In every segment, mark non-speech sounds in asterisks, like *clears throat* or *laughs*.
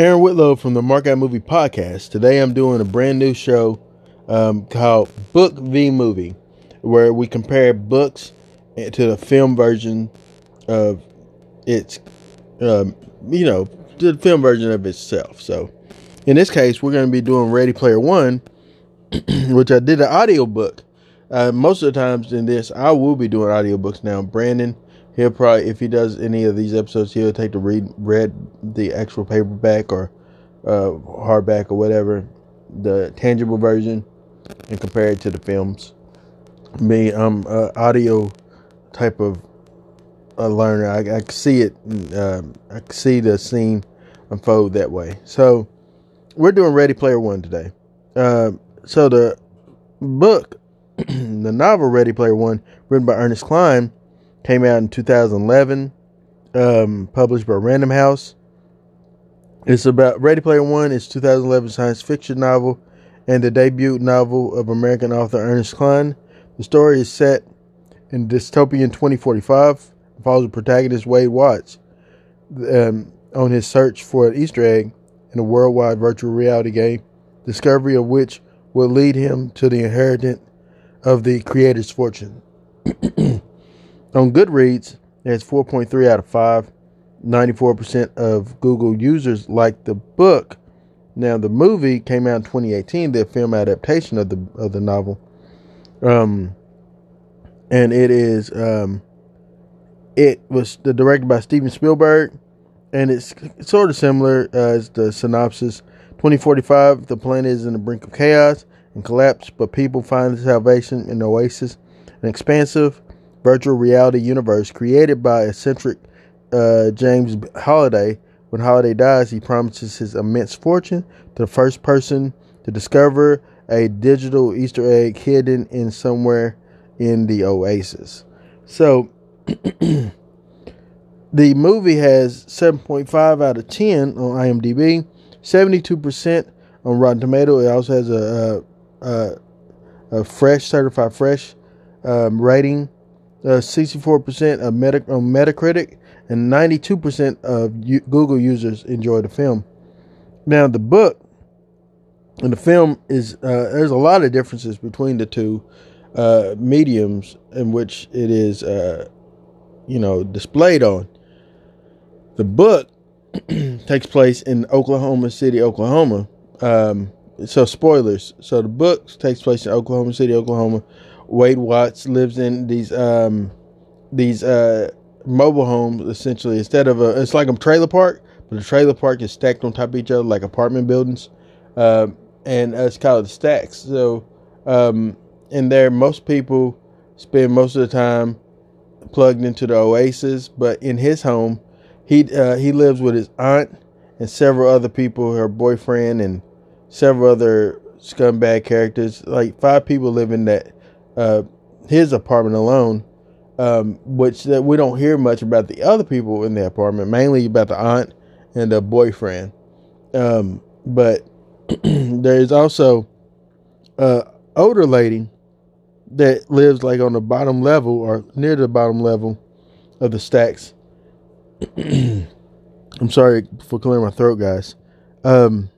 Aaron Whitlow from the Mark Out Movie Podcast. Today I'm doing a brand new show um, called Book v Movie, where we compare books to the film version of its, um, you know, the film version of itself. So in this case, we're going to be doing Ready Player One, *clears throat* which I did an audio book. Uh, most of the times in this, I will be doing audiobooks now. Brandon he'll probably if he does any of these episodes he'll take the read read the actual paperback or uh, hardback or whatever the tangible version and compare it to the films. Me i'm uh, audio type of a learner. I, I see it uh, i see the scene unfold that way. So we're doing ready player one today. Uh, so the book *clears throat* the novel ready player one written by ernest cline Came out in 2011, um, published by Random House. It's about Ready Player One. It's 2011 science fiction novel and the debut novel of American author Ernest Cline. The story is set in dystopian 2045 and follows the protagonist Wade Watts um, on his search for an Easter egg in a worldwide virtual reality game, discovery of which will lead him to the inheritance of the creator's fortune. *clears throat* On Goodreads, it has 4.3 out of 5. 94% of Google users like the book. Now, the movie came out in 2018, the film adaptation of the of the novel. Um, and it is um, it was directed by Steven Spielberg, and it's sort of similar as the synopsis. 2045, the planet is in the brink of chaos and collapse, but people find salvation in the oasis, an expansive virtual reality universe created by eccentric uh, James Halliday. When Halliday dies, he promises his immense fortune to the first person to discover a digital Easter egg hidden in somewhere in the oasis. So, *clears throat* the movie has 7.5 out of 10 on IMDb, 72% on Rotten Tomato. It also has a, a, a, a fresh, certified fresh um, rating uh, 64% of Meta- Metacritic, and 92% of U- Google users enjoy the film. Now, the book and the film is uh, there's a lot of differences between the two uh, mediums in which it is, uh, you know, displayed on. The book *clears throat* takes place in Oklahoma City, Oklahoma. Um, so spoilers. So the book takes place in Oklahoma City, Oklahoma Wade Watts lives in these um, these uh, mobile homes essentially. Instead of a, it's like a trailer park, but the trailer park is stacked on top of each other like apartment buildings, uh, and it's called the stacks. So, um, in there, most people spend most of the time plugged into the Oasis, but in his home, he uh, he lives with his aunt and several other people, her boyfriend and several other scumbag characters. Like five people live in that uh, his apartment alone, um, which that we don't hear much about the other people in the apartment, mainly about the aunt and the boyfriend. Um, but *clears throat* there is also a older lady that lives like on the bottom level or near the bottom level of the stacks. *clears throat* I'm sorry for clearing my throat, guys. Um,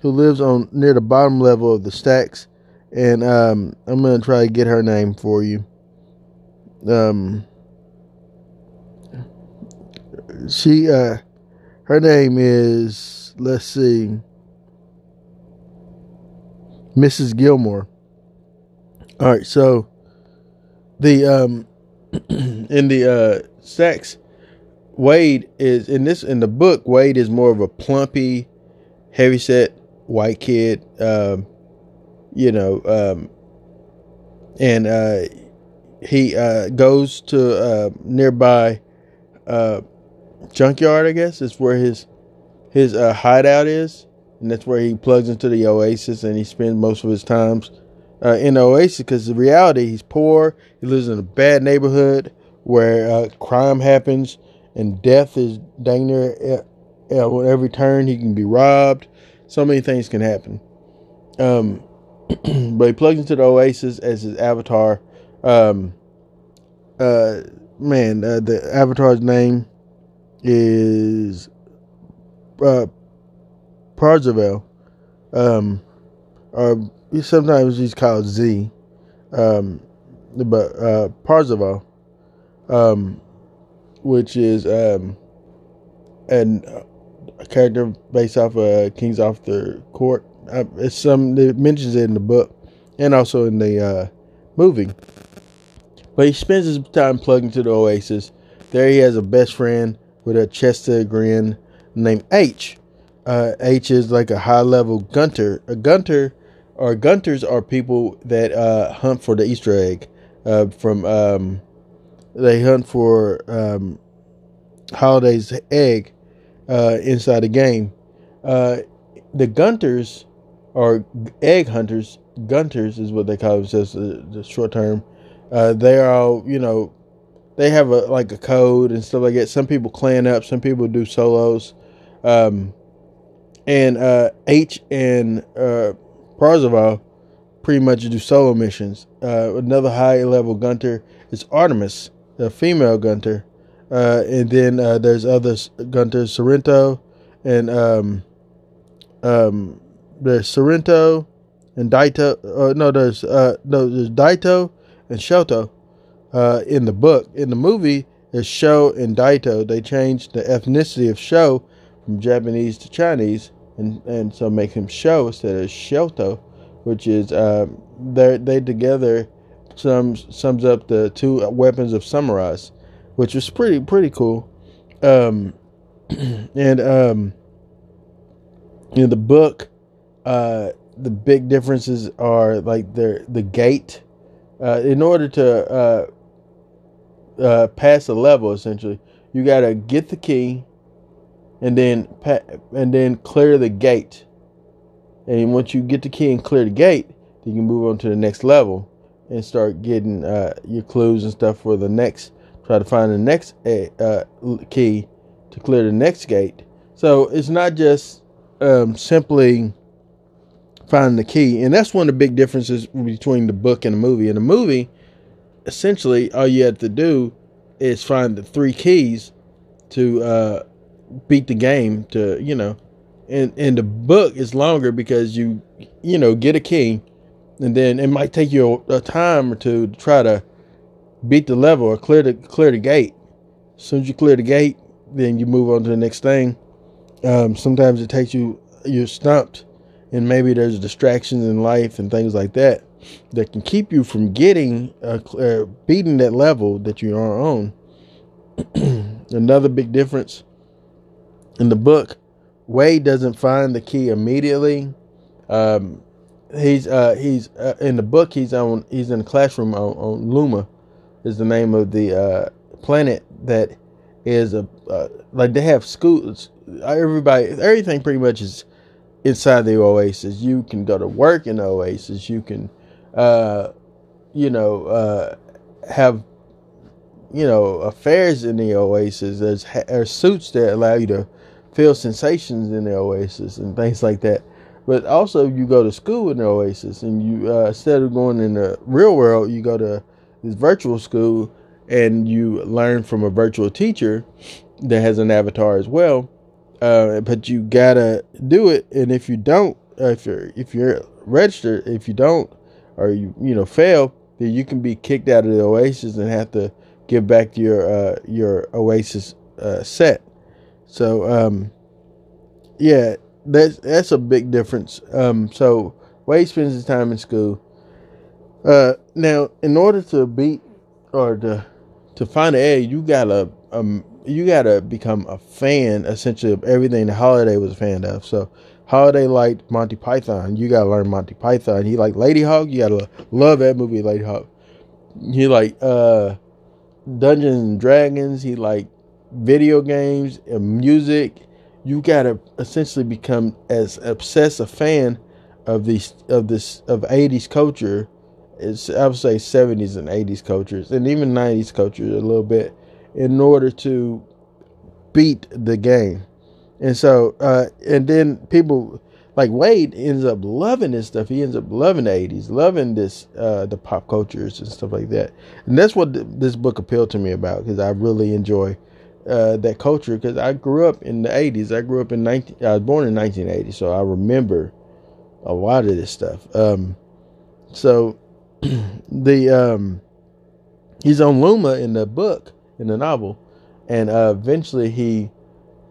who lives on near the bottom level of the stacks and um, I'm gonna try to get her name for you. Um, she, uh, her name is let's see, Mrs. Gilmore. All right, so the um, *clears throat* in the uh, sex, Wade is in this in the book. Wade is more of a plumpy, heavyset white kid. Um, you know, um, and uh, he uh, goes to uh, nearby uh, junkyard. I guess is where his his uh, hideout is, and that's where he plugs into the oasis, and he spends most of his times uh, in the oasis. Because the reality, he's poor. He lives in a bad neighborhood where crime happens and death is dang near at, at every turn. He can be robbed. So many things can happen. Um, but he plugs into the Oasis as his avatar. Um, uh, man, uh, the avatar's name is uh, Parzival, um, or sometimes he's called Z, um, but uh, Parzival, um, which is um, an, a character based off of uh, King's Arthur Court. It's some it mentions it in the book and also in the uh, movie. But he spends his time plugging to the Oasis. There he has a best friend with a Chester grin named H. Uh, H is like a high level gunter. A gunter or gunters are people that uh, hunt for the Easter egg. Uh, from um, they hunt for um, Halliday's egg uh, inside the game. Uh, the gunters or egg hunters. Gunters is what they call themselves. The, the short term. Uh, they are all you know. They have a like a code and stuff like that. Some people clan up. Some people do solos. Um, and uh, H and uh, Parzival pretty much do solo missions. Uh, another high level gunter is Artemis, the female gunter, uh, and then uh, there's other gunters, Sorrento, and um, um, there's Sorrento and Daito. Uh, no, there's uh, no, there's Daito and Shoto. Uh, in the book, in the movie, is Sho and Daito. They changed the ethnicity of Sho from Japanese to Chinese, and and so make him Sho instead of Shoto, which is um, they they together sums sums up the two weapons of samurais, which was pretty pretty cool. Um, *clears throat* and um, in the book, uh, the big differences are like the the gate. Uh, in order to uh, uh, pass a level, essentially, you got to get the key, and then pa- and then clear the gate. And once you get the key and clear the gate, you can move on to the next level and start getting uh, your clues and stuff for the next. Try to find the next uh, key to clear the next gate. So it's not just um, simply finding the key, and that's one of the big differences between the book and the movie. In the movie, essentially, all you have to do is find the three keys to uh, beat the game. To you know, and and the book is longer because you you know get a key, and then it might take you a, a time or two to try to beat the level or clear the clear the gate. As soon as you clear the gate, then you move on to the next thing. Um, sometimes it takes you you're stumped, and maybe there's distractions in life and things like that that can keep you from getting uh, uh, beating that level that you are on. *clears throat* Another big difference in the book, Wade doesn't find the key immediately. Um, he's uh, he's uh, in the book. He's on he's in the classroom on, on Luma, is the name of the planet that is a like they have schools. Everybody, everything pretty much is inside the oasis. You can go to work in the oasis. You can, uh, you know, uh, have you know affairs in the oasis. There's there's suits that allow you to feel sensations in the oasis and things like that. But also, you go to school in the oasis, and you uh, instead of going in the real world, you go to this virtual school and you learn from a virtual teacher that has an avatar as well. Uh, but you gotta do it, and if you don't, uh, if you're if you're registered, if you don't, or you you know fail, then you can be kicked out of the Oasis and have to give back your uh, your Oasis uh, set. So um, yeah, that's that's a big difference. Um, so Wade spends his time in school. Uh, now, in order to beat or to to find an egg, you gotta um you gotta become a fan essentially of everything the Halliday was a fan of. So Halliday liked Monty Python, you gotta learn Monty Python. He liked Ladyhawke, you gotta love that movie Ladyhawke. He liked uh Dungeons and Dragons. He liked video games and music. You gotta essentially become as obsessed a fan of these of this of eighties culture it's I would say 70s and 80s cultures and even 90s cultures a little bit in order to beat the game. And so uh, and then people like Wade ends up loving this stuff. He ends up loving the 80s, loving this uh, the pop cultures and stuff like that. And that's what th- this book appealed to me about because I really enjoy uh, that culture because I grew up in the '80s. I grew up in 19. I was born in 1980, so I remember a lot of this stuff. Um, so *clears throat* the um, he's on Luma in the book in the novel, and uh, eventually he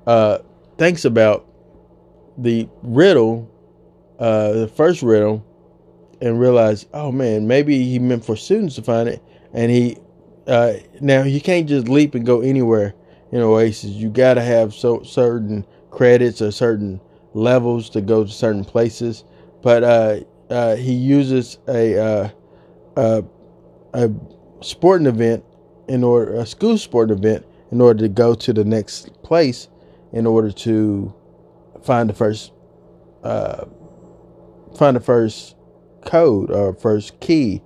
uh, thinks about the riddle, uh, the first riddle, and realize, oh man, maybe he meant for students to find it, and he uh, now you can't just leap and go anywhere in Oasis. You got to have so certain credits or certain levels to go to certain places. But uh, uh, he uses a, uh, a a sporting event in order a school sporting event in order to go to the next place in order to find the first uh, find the first code or first key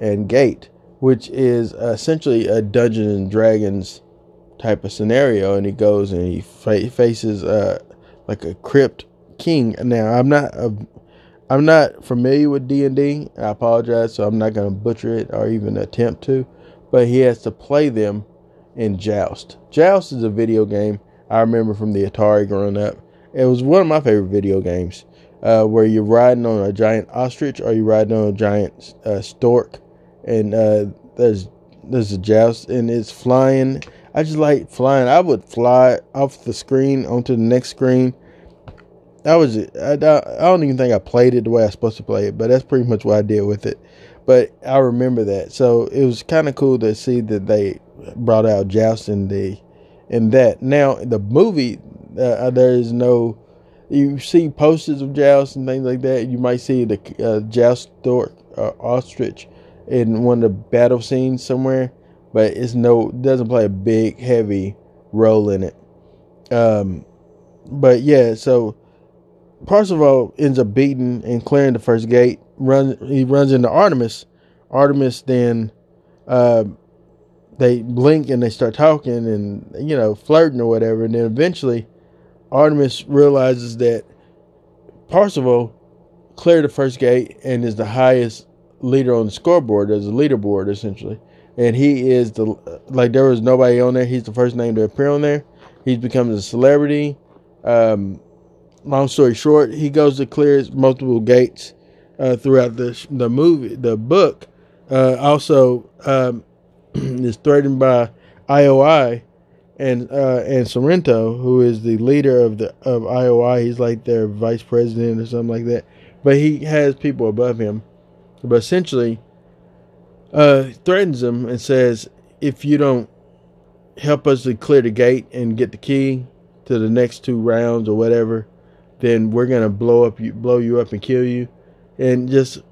and gate, which is essentially a Dungeons and Dragons type of scenario. And he goes and he fa- faces uh, like a crypt king. Now I'm not a, I'm not familiar with d&d I apologize, so I'm not going to butcher it or even attempt to. But he has to play them in Joust. Joust is a video game I remember from the Atari growing up. It was one of my favorite video games, uh, where you're riding on a giant ostrich or you're riding on a giant uh, stork, and uh, there's there's a joust and it's flying. I just like flying. I would fly off the screen onto the next screen. I was I, I don't even think I played it the way I was supposed to play it, but that's pretty much what I did with it. But I remember that, so it was kind of cool to see that they brought out joust in the in that. Now the movie, uh, uh, there is no. You see posters of joust and things like that. You might see the uh, joust uh, ostrich in one of the battle scenes somewhere, but it's no doesn't play a big heavy role in it. Um, but yeah, so Parzival ends up beating and clearing the first gate. Run he runs into Artemis. Artemis then uh, they blink and they start talking and you know flirting or whatever, and then eventually Artemis realizes that Parzival cleared the first gate and is the highest leader on the scoreboard. as a leaderboard essentially, and he is the like there was nobody on there. He's the first name to appear on there. He's become a celebrity. Um, long story short, he goes to clear multiple gates uh, throughout the the movie, the book. Uh, also, um, *clears throat* is threatened by IOI and uh, and Sorrento, who is the leader of the of IOI. He's like their vice president or something like that. But he has people above him. But essentially, uh, threatens them and says, if you don't help us to clear the gate and get the key to the next two rounds or whatever, then we're gonna blow up you, blow you up and kill you. And just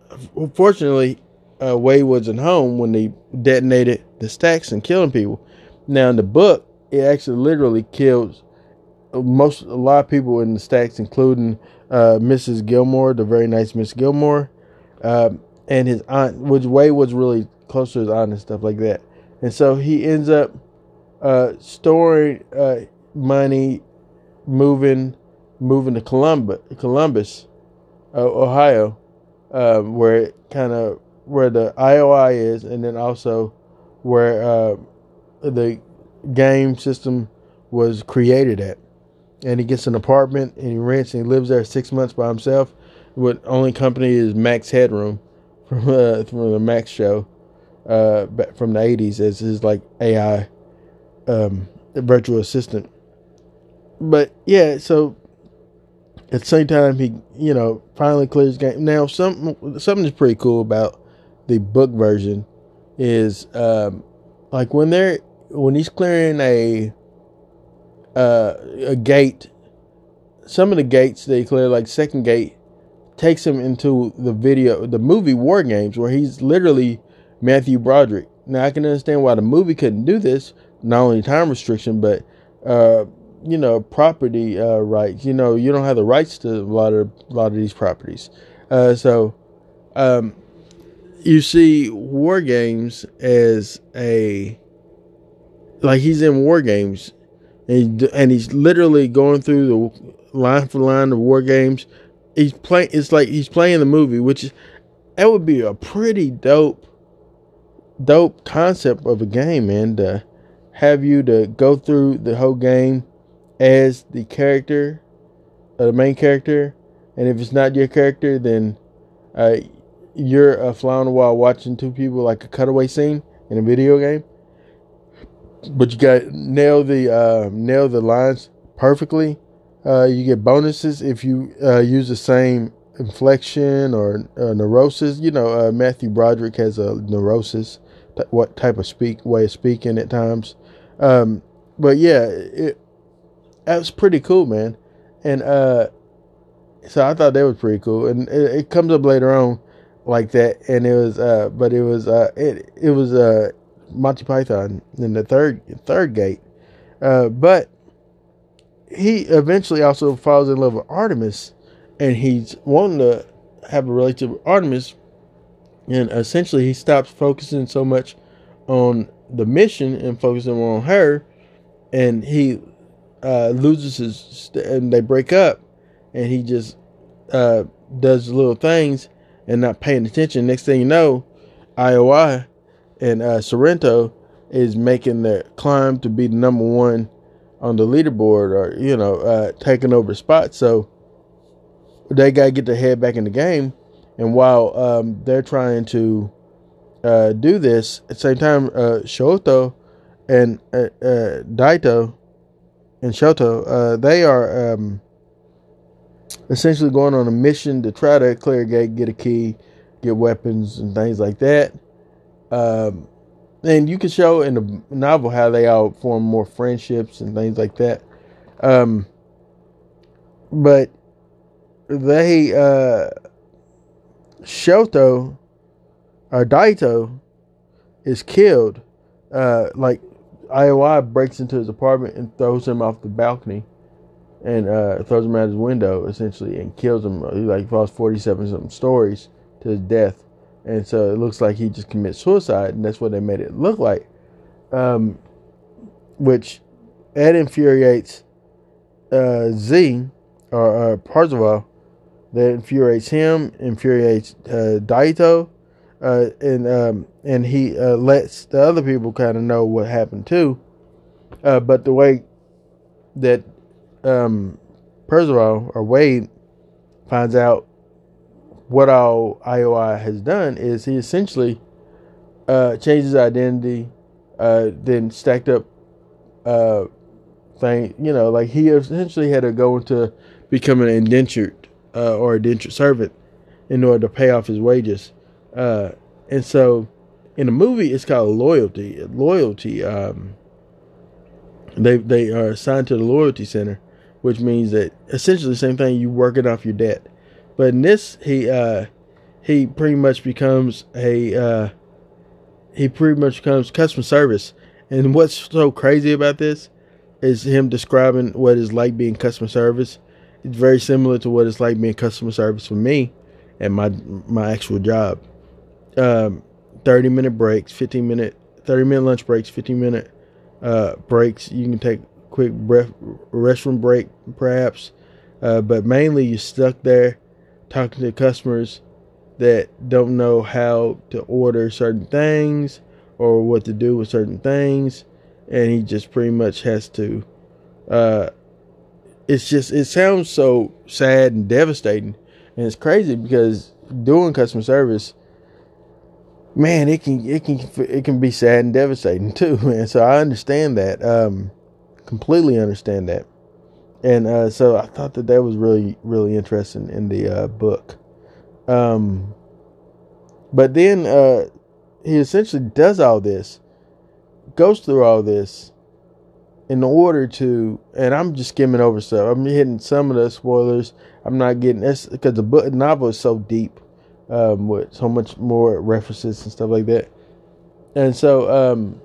fortunately, uh, Wade wasn't home when they detonated the stacks and killing people. Now in the book, it actually literally kills most a lot of people in the stacks, including uh, Mrs. Gilmore, the very nice Miss Gilmore, um, and his aunt, which Wade was really close to his aunt and stuff like that. And so he ends up uh, storing uh, money, moving, moving to Columbus, Columbus, uh, Ohio, um, where it kind of where the IOI is, and then also where uh, the game system was created at. And he gets an apartment and he rents and he lives there six months by himself. What only company is Max Headroom from uh, from the Max show uh, from the eighties as his like AI um, virtual assistant. But yeah, so at the same time he you know finally clears game. Now some something is pretty cool about the book version is um, like when they're when he's clearing a uh, a gate, some of the gates they clear, like second gate, takes him into the video, the movie War Games, where he's literally Matthew Broderick. Now I can understand why the movie couldn't do this, not only time restriction, but uh, you know property uh, rights. You know you don't have the rights to a lot of a lot of these properties. Uh, so um, you see war games as a like he's in war games and, and he's literally going through the line for line of war games he's playing it's like he's playing the movie which is that would be a pretty dope dope concept of a game man to have you to go through the whole game as the character, uh, the main character, and if it's not your character, then uh, you're a fly on the wall watching two people like a cutaway scene in a video game. But you got nail the uh, nail the lines perfectly. Uh, you get bonuses if you uh, use the same inflection or neurosis. You know, Matthew Broderick has a neurosis. What type of speak way of speaking at times? Um, but yeah, it that was pretty cool, man. And uh, so I thought that was pretty cool. And it, it comes up later on like that, and it was uh, but it was uh, it it was uh, Monty Python in the third third gate. Uh, but he eventually also falls in love with Artemis and he's wanting to have a relationship with Artemis, and essentially he stops focusing so much on the mission and focusing on her, and he uh, loses his and they break up, and he just uh, does little things and not paying attention. Next thing you know, IOI and uh, Sorrento is making their climb to be the number one on the leaderboard, or you know, uh, taking over spots. So they got to get their head back in the game. And while um, they're trying to uh, do this, at the same time, uh, Shoto and uh, uh Daito and Shoto, uh, they are um, essentially going on a mission to try to clear a gate, get a key, get weapons, and things like that. Um, and you can show in the novel how they all form more friendships and things like that. Um, but they uh Shoto or Daito is killed. Uh like IOI breaks into his apartment and throws him off the balcony and uh throws him out his window essentially and kills him. He like falls forty seven something stories to his death. And so it looks like he just commits suicide and that's what they made it look like. Um which that infuriates uh Z or uh Parzival that infuriates him, infuriates uh, Daito, uh, and um, and he uh, lets the other people kind of know what happened too. Uh, but the way that um, Percival or Wade finds out what all IOI has done is he essentially uh, changed his identity, uh, then stacked up uh, thing. You know, like he essentially had to go into becoming an indentured or indentured servant in order to pay off his wages. Uh, and so in the movie, it's called loyalty. Loyalty. Um, they they are assigned to the loyalty center, which means that essentially the same thing. You working off your debt, but in this, he uh, he pretty much becomes a uh, he pretty much becomes customer service. And *laughs* what's so crazy about this is him describing what it's like being customer service it's very similar to what it's like being customer service for me at my my actual job. Um, 30 minute breaks, 15 minute, 30 minute lunch breaks, 15 minute uh, breaks. You can take quick breath, restroom break perhaps, uh, but mainly you're stuck there talking to customers that don't know how to order certain things or what to do with certain things, and he just pretty much has to uh, it's just it sounds so sad and devastating, and it's crazy because doing customer service, man, it can it can it can be sad and devastating *laughs* too, man. So I understand that, um, completely understand that, and uh, so I thought that that was really really interesting in the uh, book. Um, but then uh, he essentially does all this, goes through all this in order to, and I'm just skimming over stuff. I'm hitting some of the spoilers. I'm not getting this because the book novel is so deep, um, with so much more references and stuff like that. And so, um,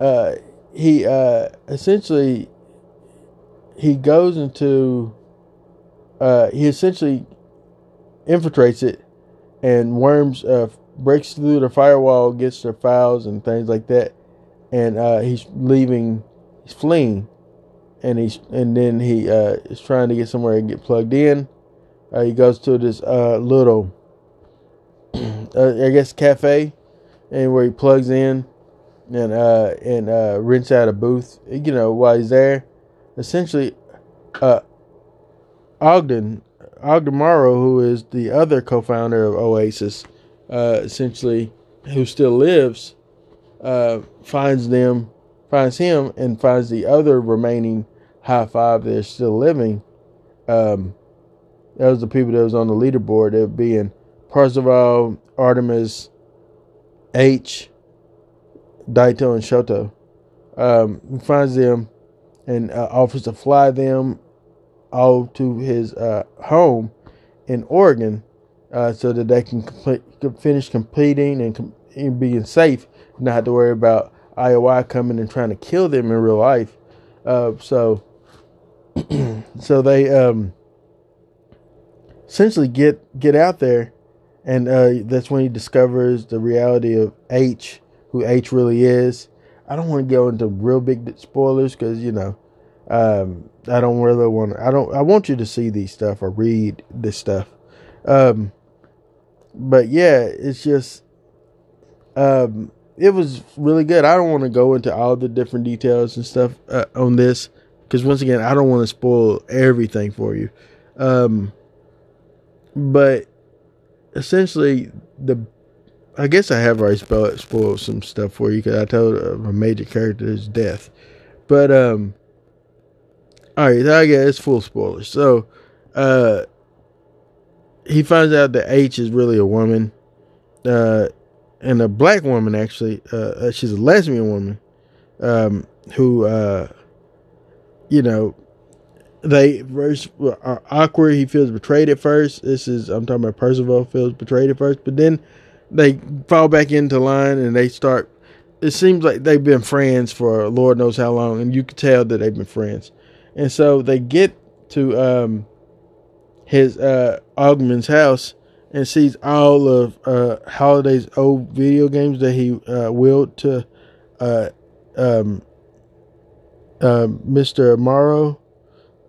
uh, he uh, essentially he goes into, uh, he essentially infiltrates it, and worms uh, breaks through the firewall, gets their files and things like that and uh, he's leaving, he's fleeing, and he's and then he uh, is trying to get somewhere and get plugged in. Uh, he goes to this uh, little, *clears throat* uh, I guess, cafe, and where he plugs in, and uh, and uh, rents out a booth. You know, while he's there, essentially, Ogden Ogden Morrow, who is the other co-founder of Oasis, essentially, who still lives, finds them, finds him, and finds the other remaining high five that are still living. Um, those the people that was on the leaderboard. That being Parzival, Artemis, H, Daito, and Shoto. Um, he finds them and uh, offers to fly them all to his uh, home in Oregon uh, so that they can complete, finish completing and, com- and being safe, not have to worry about IOI coming and trying to kill them in real life. Uh, so, *clears throat* so they um, essentially get get out there, and uh, that's when he discovers the reality of H, who H really is. I don't want to go into real big spoilers because you know um, I don't really want. I don't. I want you to see these stuff or read this stuff. Um, but yeah, it's just. Um, it was really good. I don't want to go into all the different details and stuff uh, on this because once again, I don't want to spoil everything for you. Um, but essentially, the I guess I have already spoiled, spoiled some stuff for you because I told a major character character's death. But um, all right, I guess it's full spoilers. So, uh, he finds out that H is really a woman, uh, and a black woman actually. Uh, uh, she's a lesbian woman, um, who, uh, you know, they first are awkward. He feels betrayed at first. This is I'm talking about Percival feels betrayed at first, but then they fall back into line and they start. It seems like they've been friends for Lord knows how long, and you can tell that they've been friends. And so they get to um, his uh, Augman's house and sees all of uh, Halliday's old video games that he uh, willed to uh, um, uh, Mr. Morrow,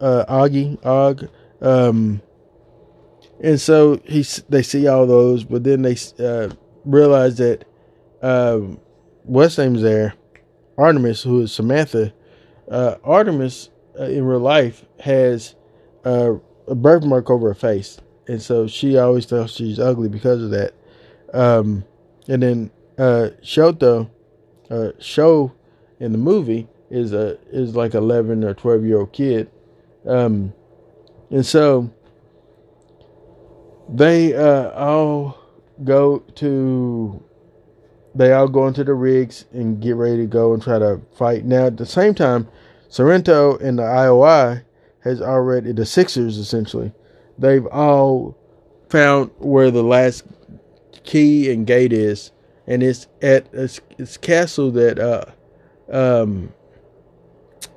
uh, Augie, Og. Um, and so he they see all those, but then they uh, realize that um, name's there, Artemis, who is Samantha. Uh, Artemis uh, in real life has uh, a birthmark over her face, and so she always tells she's ugly because of that. Um, and then uh, Shoto, uh, Show in the movie is a is like eleven or twelve year old kid, um, and so they uh, all go to they all go into the rigs and get ready to go and try to fight. Now at the same time, Sorrento and the IOI has already the Sixers essentially. They've all found where the last key and gate is, and it's at it's, it's castle that uh um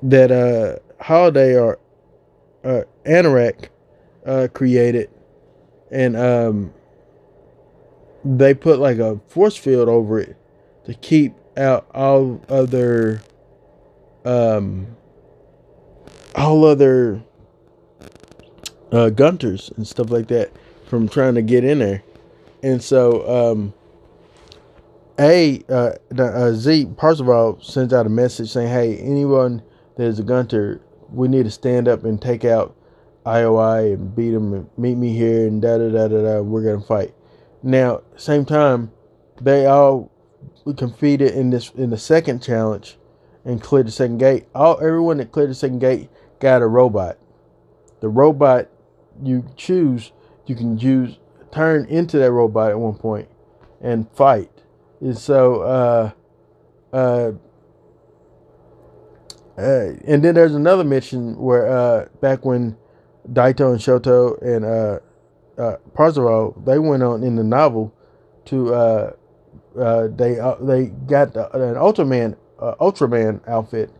that uh Halliday or uh Anorak uh created, and um they put like a force field over it to keep out all other um all other uh, gunters and stuff like that from trying to get in there. And so, um, A, uh, uh, Z, Parzival sends out a message saying, hey, anyone that's a gunter, we need to stand up and take out IOI and beat them and meet me here and da da da da da. We're to fight. Now, same time, they all competed in this in the second challenge and cleared the second gate. All everyone that cleared the second gate got a robot. The robot you choose, you can use turn into that robot at one point and fight. And so, uh, uh, uh, and then there's another mission where uh, back when Daito and Shoto and uh, uh, Parzival they went on in the novel to uh, uh, they uh, they got an Ultraman uh, Ultraman outfit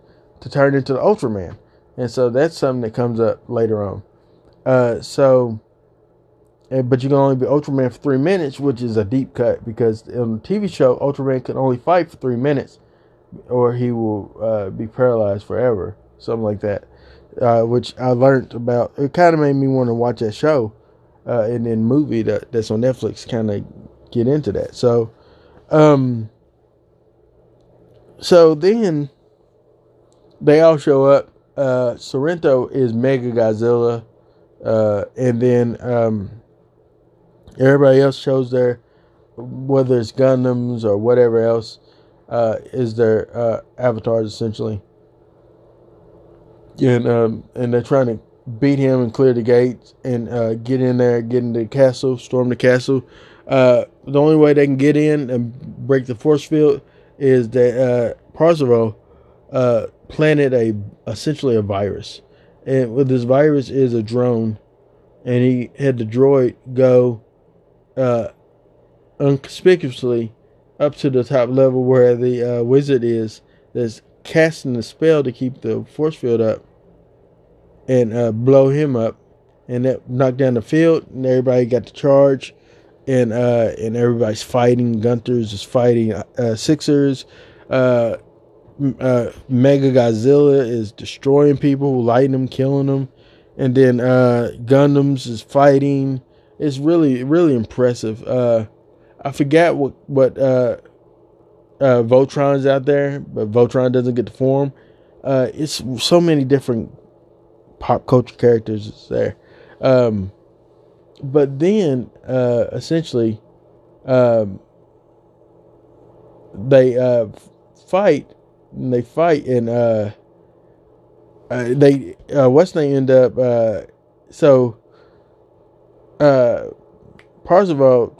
to turn into the Ultraman. And so that's something that comes up later on. Uh, so, but you can only be Ultraman for three minutes, which is a deep cut because on the TV show, Ultraman can only fight for three minutes, or he will uh, be paralyzed forever, something like that. Uh, which I learned about. It kind of made me want to watch that show, uh, and then movie that, that's on Netflix. Kind of get into that. So, um, so then they all show up. Uh, Sorrento is Mega Godzilla, uh, and then um, everybody else shows there, whether it's Gundams or whatever else, uh, is their uh, avatars essentially. And um, and they're trying to beat him and clear the gates and uh, get in there, get into the castle, storm the castle. Uh, the only way they can get in and break the force field is that uh, Parzival uh, planted a essentially a virus, and with this virus is a drone, and he had the droid go uh, unconspicuously up to the top level where the uh, wizard is that's casting the spell to keep the force field up and uh, blow him up. And that knocked down the field and everybody got the charge. And uh, and everybody's fighting. Gunter's is fighting uh, Sixers. Uh, uh, Mega Godzilla is destroying people lighting them killing them. And then Gundams is fighting. It's really really impressive I forget what what uh, uh, Voltron's out there, but Voltron doesn't get to form. Uh, it's so many different pop culture characters there. Um, but then, uh, essentially, um, they uh, fight, and they fight, and uh, uh, they uh, what's they end up. Uh, so, uh, Parzival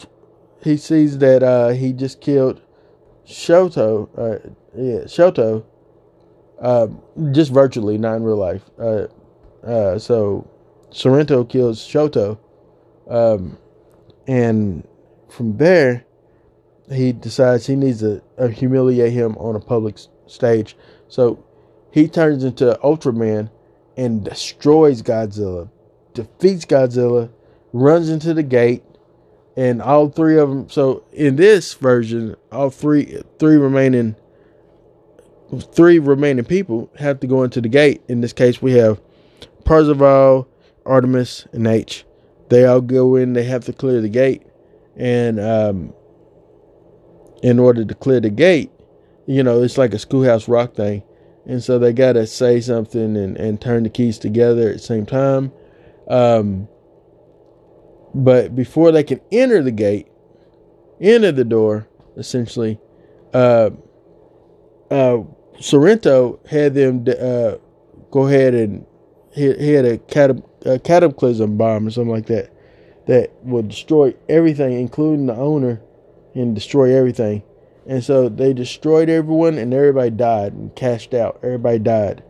he sees that uh, he just killed Shoto, uh, yeah, Shoto, uh, just virtually, not in real life. Uh, uh, so Sorrento kills Shoto, um, and from there, he decides he needs to uh, humiliate him on a public stage. So he turns into Ultraman and destroys Godzilla, defeats Godzilla, runs into the gate, and all three of them. So in this version, all three three remaining three remaining people have to go into the gate. In this case, we have Parzival, Artemis, and H. They all go in. They have to clear the gate, and um, in order to clear the gate, you know, it's like a schoolhouse rock thing, and so they gotta say something and and turn the keys together at the same time. Um, but before they can enter the gate, enter the door, essentially, uh, uh, Sorrento had them uh, go ahead and he, he had a, a cataclysm bomb or something like that that would destroy everything, including the owner, and destroy everything. And so they destroyed everyone, and everybody died and cashed out. Everybody died.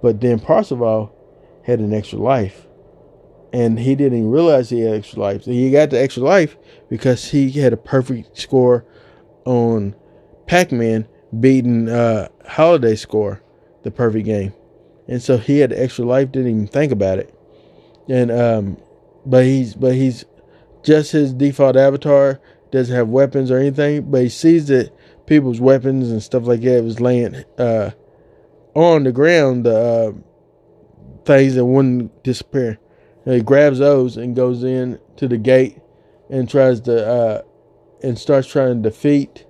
But then Parzival had an extra life and he didn't realize he had extra life. He got the extra life because he had a perfect score on Pac-Man beating uh, Halliday score, the perfect game, and so he had the extra life. Didn't even think about it, and um, but he's but he's just his default avatar doesn't have weapons or anything, but he sees that people's weapons and stuff like that was laying uh, on the ground. The uh, things that wouldn't disappear he grabs those and goes in to the gate and tries to uh, and starts trying to defeat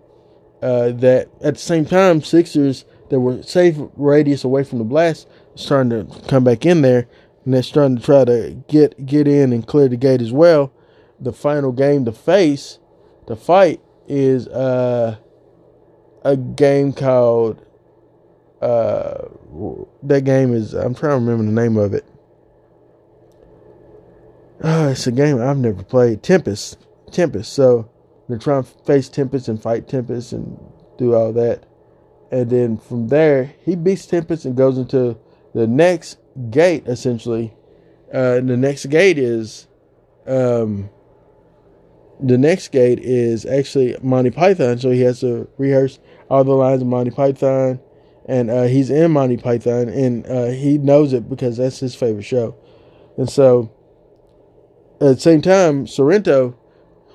uh, that. At the same time, Sixers that were safe radius away from the blast starting to come back in there, and they're starting to try to get get in and clear the gate as well. The final game to face, the fight is uh, a game called uh, that game is I'm trying to remember the name of it. Uh, it's a game I've never played. Tempest. Tempest. So they're trying to face Tempest and fight Tempest and do all that. And then from there, he beats Tempest and goes into the next gate, essentially. Uh, the next gate is. Um, the next gate is actually Monty Python, so he has to rehearse all the lines of Monty Python, and uh, he's in Monty Python, and uh, he knows it because that's his favorite show, and so at the same time, Sorrento,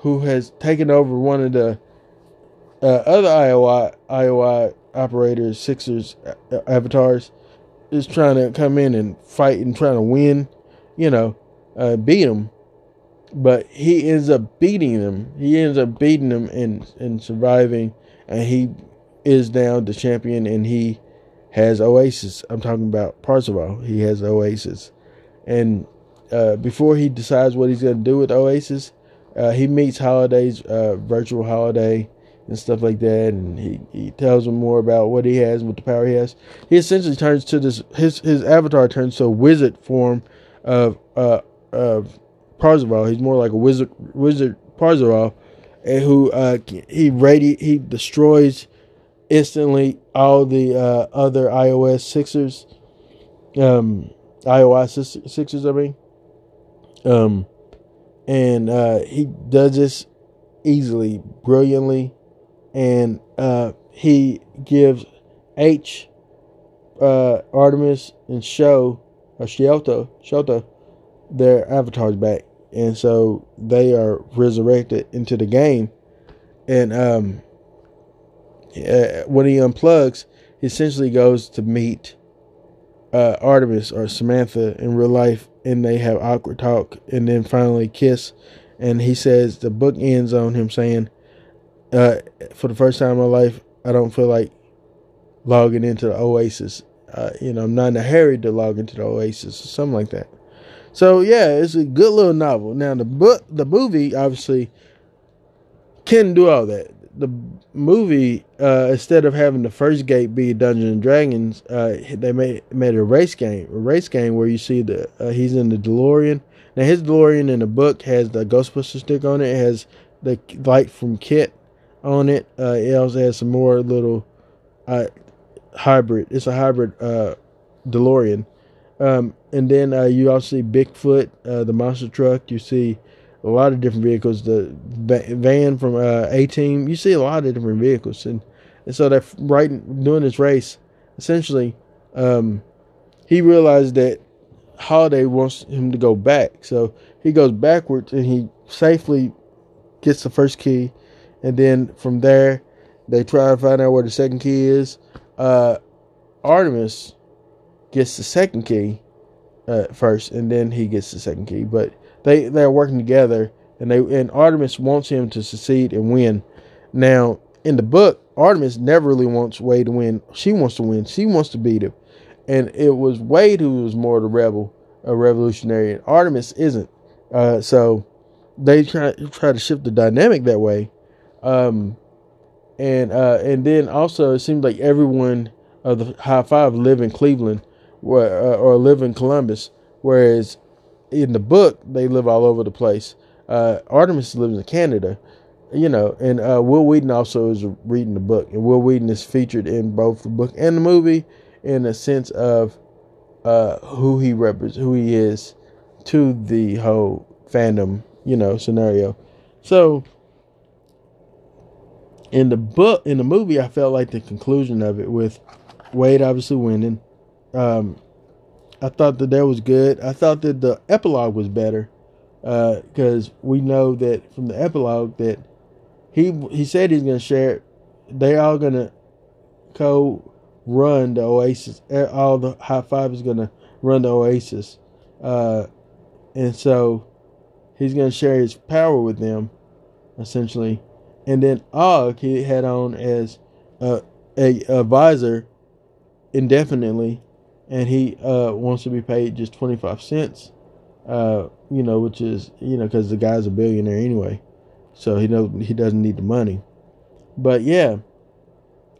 who has taken over one of the uh, other IOI operators, Sixers uh, avatars, is trying to come in and fight and trying to win, you know, uh, beat him. But he ends up beating them. He ends up beating them and and surviving, and he is now the champion, and he has Oasis. I'm talking about Parzival. He has Oasis, and uh, before he decides what he's going to do with Oasis, uh, he meets Halliday's uh, virtual Holiday and stuff like that, and he, he tells him more about what he has, what the power he has. He essentially turns to this his his avatar turns to a wizard form of uh of Parzival. He's more like a wizard wizard Parzival, and who uh he radi- he destroys instantly all the uh, other iOS sixers, um iOS sixers. I mean, um, and uh, he does this easily, brilliantly. And uh, he gives H, uh, Artemis, and Show, or Shelto, Shelto, their avatars back, and so they are resurrected into the game. And um, uh, when he unplugs, he essentially goes to meet uh, Artemis or Samantha in real life, and they have awkward talk, and then finally kiss. And he says the book ends on him saying, uh, for the first time in my life, I don't feel like logging into the Oasis. Uh, you know, I'm not in a hurry to log into the Oasis or something like that. So yeah, it's a good little novel. Now the book, the movie, obviously can do all that. The movie, uh, instead of having the first gate be Dungeons and Dragons, uh, they made made a race game, a race game where you see the uh, he's in the DeLorean. Now his DeLorean in the book has the Ghostbuster stick on it. it has the light from Kit on it. Uh, it also has some more little uh, hybrid. It's a hybrid uh, DeLorean. Um, and then uh, you also see Bigfoot, uh, the monster truck. You see a lot of different vehicles. The van from uh, A Team. You see a lot of different vehicles, and and so that right doing this race, essentially, um, he realized that Halliday wants him to go back. So he goes backwards, and he safely gets the first key and then from there they try to find out where the second key is. Uh, Artemis gets the second key uh, first, and then he gets the second key. But they they're working together, and they and Artemis wants him to succeed and win. Now in the book, Artemis never really wants Wade to win. She wants to win. She wants to beat him, and it was Wade who was more the rebel, a revolutionary, and Artemis isn't. Uh, so they try try to shift the dynamic that way. Um, and uh, and then also it seems like everyone of the high five live in Cleveland, or, uh, or live in Columbus, whereas in the book they live all over the place. Uh, Artemis lives in Canada, you know, and uh, Wil Wheaton also is reading the book, and Wil Wheaton is featured in both the book and the movie in a sense of uh, who he represents, who he is to the whole fandom, you know, scenario. So in the book in the movie i felt like the conclusion of it with wade obviously winning um, i thought that that was good. I thought that the epilogue was better because uh, we know that from the epilogue that he he said he's going to share it. They all going to co-run the oasis. All the high five is going to run the oasis. Uh, and so he's going to share his power with them essentially. And then Og he had on as a, a advisor indefinitely, and he uh, wants to be paid just twenty five cents. Uh, you know, which is you know because the guy's a billionaire anyway, so he knows he doesn't need the money. But yeah,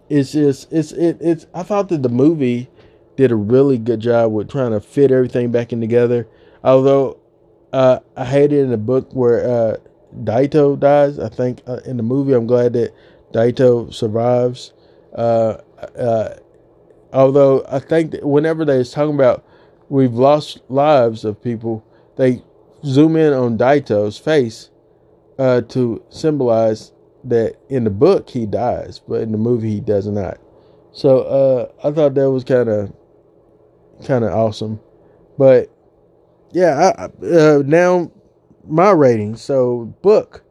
it's just it's it, it's. I thought that the movie did a really good job with trying to fit everything back in together. Although uh, I hated in the book where uh, Daito dies. I think uh, in the movie, I'm glad that Daito survives. Uh, uh, although I think that whenever they're talking about we've lost lives of people, they zoom in on Daito's face uh, to symbolize that in the book he dies, but in the movie he does not. So uh, I thought that was kind of kind of awesome. But yeah, I, uh, now my rating. So book,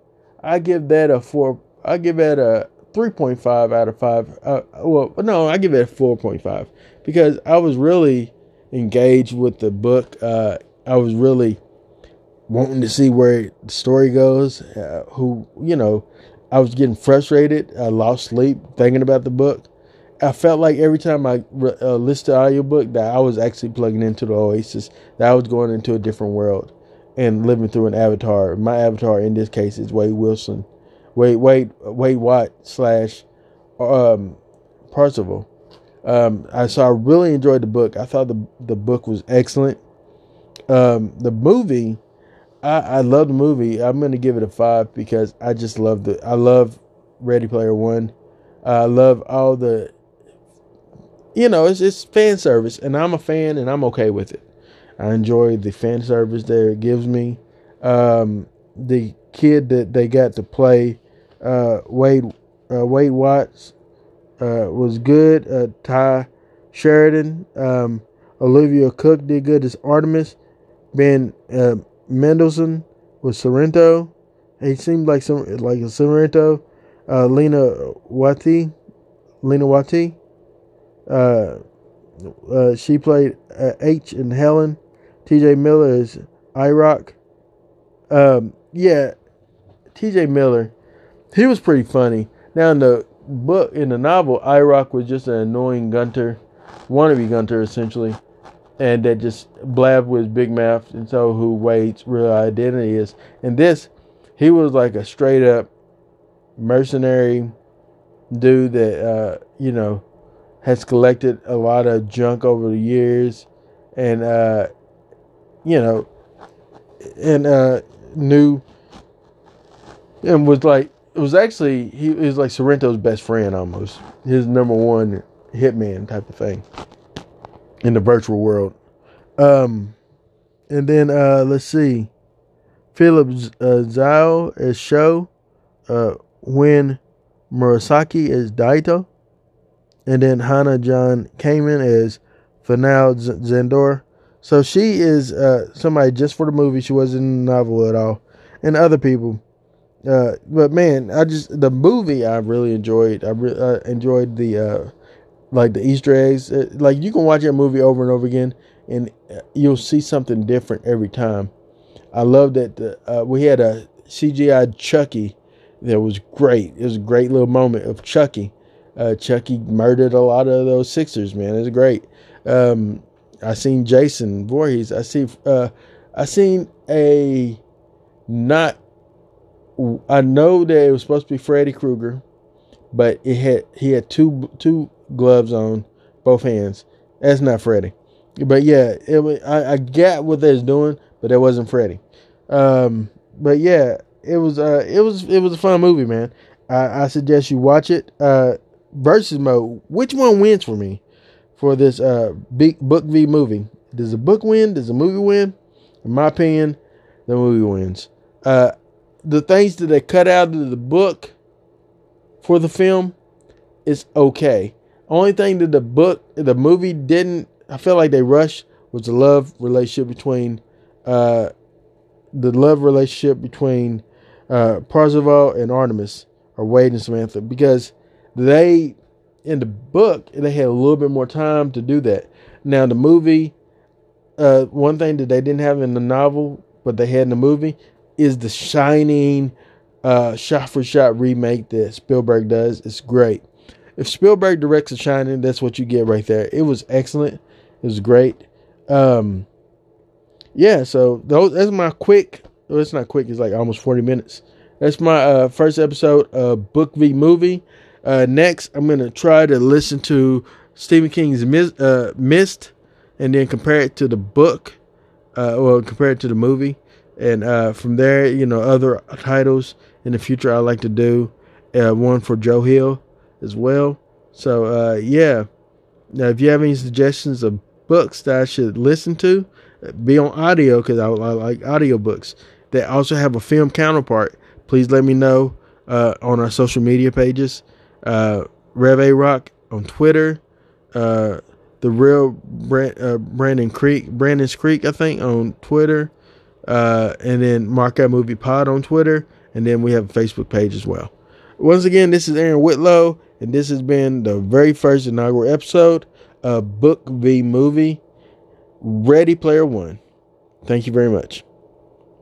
I give that a four. I give that a three point five out of five. Uh, well, no, I give it a four point five because I was really engaged with the book. Uh, I was really wanting to see where the story goes. Uh, who you know, I was getting frustrated. I lost sleep thinking about the book. I felt like every time I uh, listened to audiobook that I was actually plugging into the Oasis, that I was going into a different world and living through an avatar. My avatar in this case is Wade Wilson, Wade Wade Wade Watt slash um, Parzival. Um, I so I really enjoyed the book. I thought the the book was excellent. Um, the movie, I, I love the movie. I'm gonna give it a five because I just love the I love Ready Player One. I love all the you know, it's it's fan service and I'm a fan and I'm okay with it. I enjoy the fan service that it gives me. Um, the kid that they got to play, uh, Wade uh, Wade Watts, uh, was good. Uh, Tye Sheridan, um, Olivia Cooke did good as Artemis. Ben uh, was Sorrento. He seemed like some like a Sorrento. Uh, Lena Wathi, Lena Wathi. Uh, uh, she played uh, Aech and Helen. T.J. Miller is IROC. Um, yeah, T.J. Miller, he was pretty funny. Now in the book, in the novel, IROC was just an annoying Gunter, wannabe Gunter essentially, and that just blabbed with big mouth and so who Wade's real identity is. And this, he was like a straight up mercenary dude that uh, you know has collected a lot of junk over the years, and uh, you know, and uh, knew and was like was actually he was like Sorrento's best friend almost, his number one hitman type of thing in the virtual world. Um, and then uh, let's see, Philip uh, Zhao as Sho, uh, Win Morisaki as Daito, and then Hannah John Kamen as F'Nale Zandor. So she is uh, somebody just for the movie. She wasn't in the novel at all, and other people. Uh, but man, I just the movie I really enjoyed. I re- uh, enjoyed the uh, like the Easter eggs. Uh, like you can watch that movie over and over again, and uh, you'll see something different every time. I love that the, uh, we had a CGI Chucky that was great. It was a great little moment of Chucky. Chucky murdered a lot of those Sixers. Man, It's great. Um, I seen Jason Voorhees. I see. I seen a not I know that it was supposed to be Freddy Krueger, but it had he had two two gloves on both hands. That's not Freddy. But yeah, it I, I get what they're doing, but that wasn't Freddy. Um, but yeah, it was uh it was it was a fun movie, man. I, I suggest you watch it. Uh, versus mode. Which one wins for me for this uh big book v movie? Does the book win? Does the movie win? In my opinion, the movie wins. Uh, the things that they cut out of the book for the film is okay. Only thing that the book, the movie didn't, I feel like they rushed was the love relationship between, uh, the love relationship between uh, Parzival and Artemis, or Wade and Samantha, because they, in the book, they had a little bit more time to do that. Now, the movie, uh, one thing that they didn't have in the novel, but they had in the movie, is the shining uh, shot for shot remake that Spielberg does. It's great. If Spielberg directs The Shining, that's what you get right there. It was excellent. It was great. Um, yeah, so those that's my quick. Well, it's not quick. It's like almost forty minutes. That's my uh, first episode of Book v Movie. Uh, next, I'm gonna try to listen to Stephen King's Mist, uh, Mist and then compare it to the book. Uh, well, compare it to the movie and uh, from there, you know, other titles in the future I like to do. Uh, one for Joe Hill as well. So uh, yeah, now if you have any suggestions of books that I should listen to, be on audio because I, I, like audio books that also have a film counterpart. Please let me know uh, on our social media pages. Uh, Rev A Rock on Twitter. Uh, the real Brand, uh, Brandon Creek, Brandon's Creek, I think, on Twitter. Uh, and then Mark Out Movie Pod on Twitter. And then we have a Facebook page as well. Once again, this is Aaron Whitlow, and this has been the very first inaugural episode of Book v Movie Ready Player One. Thank you very much.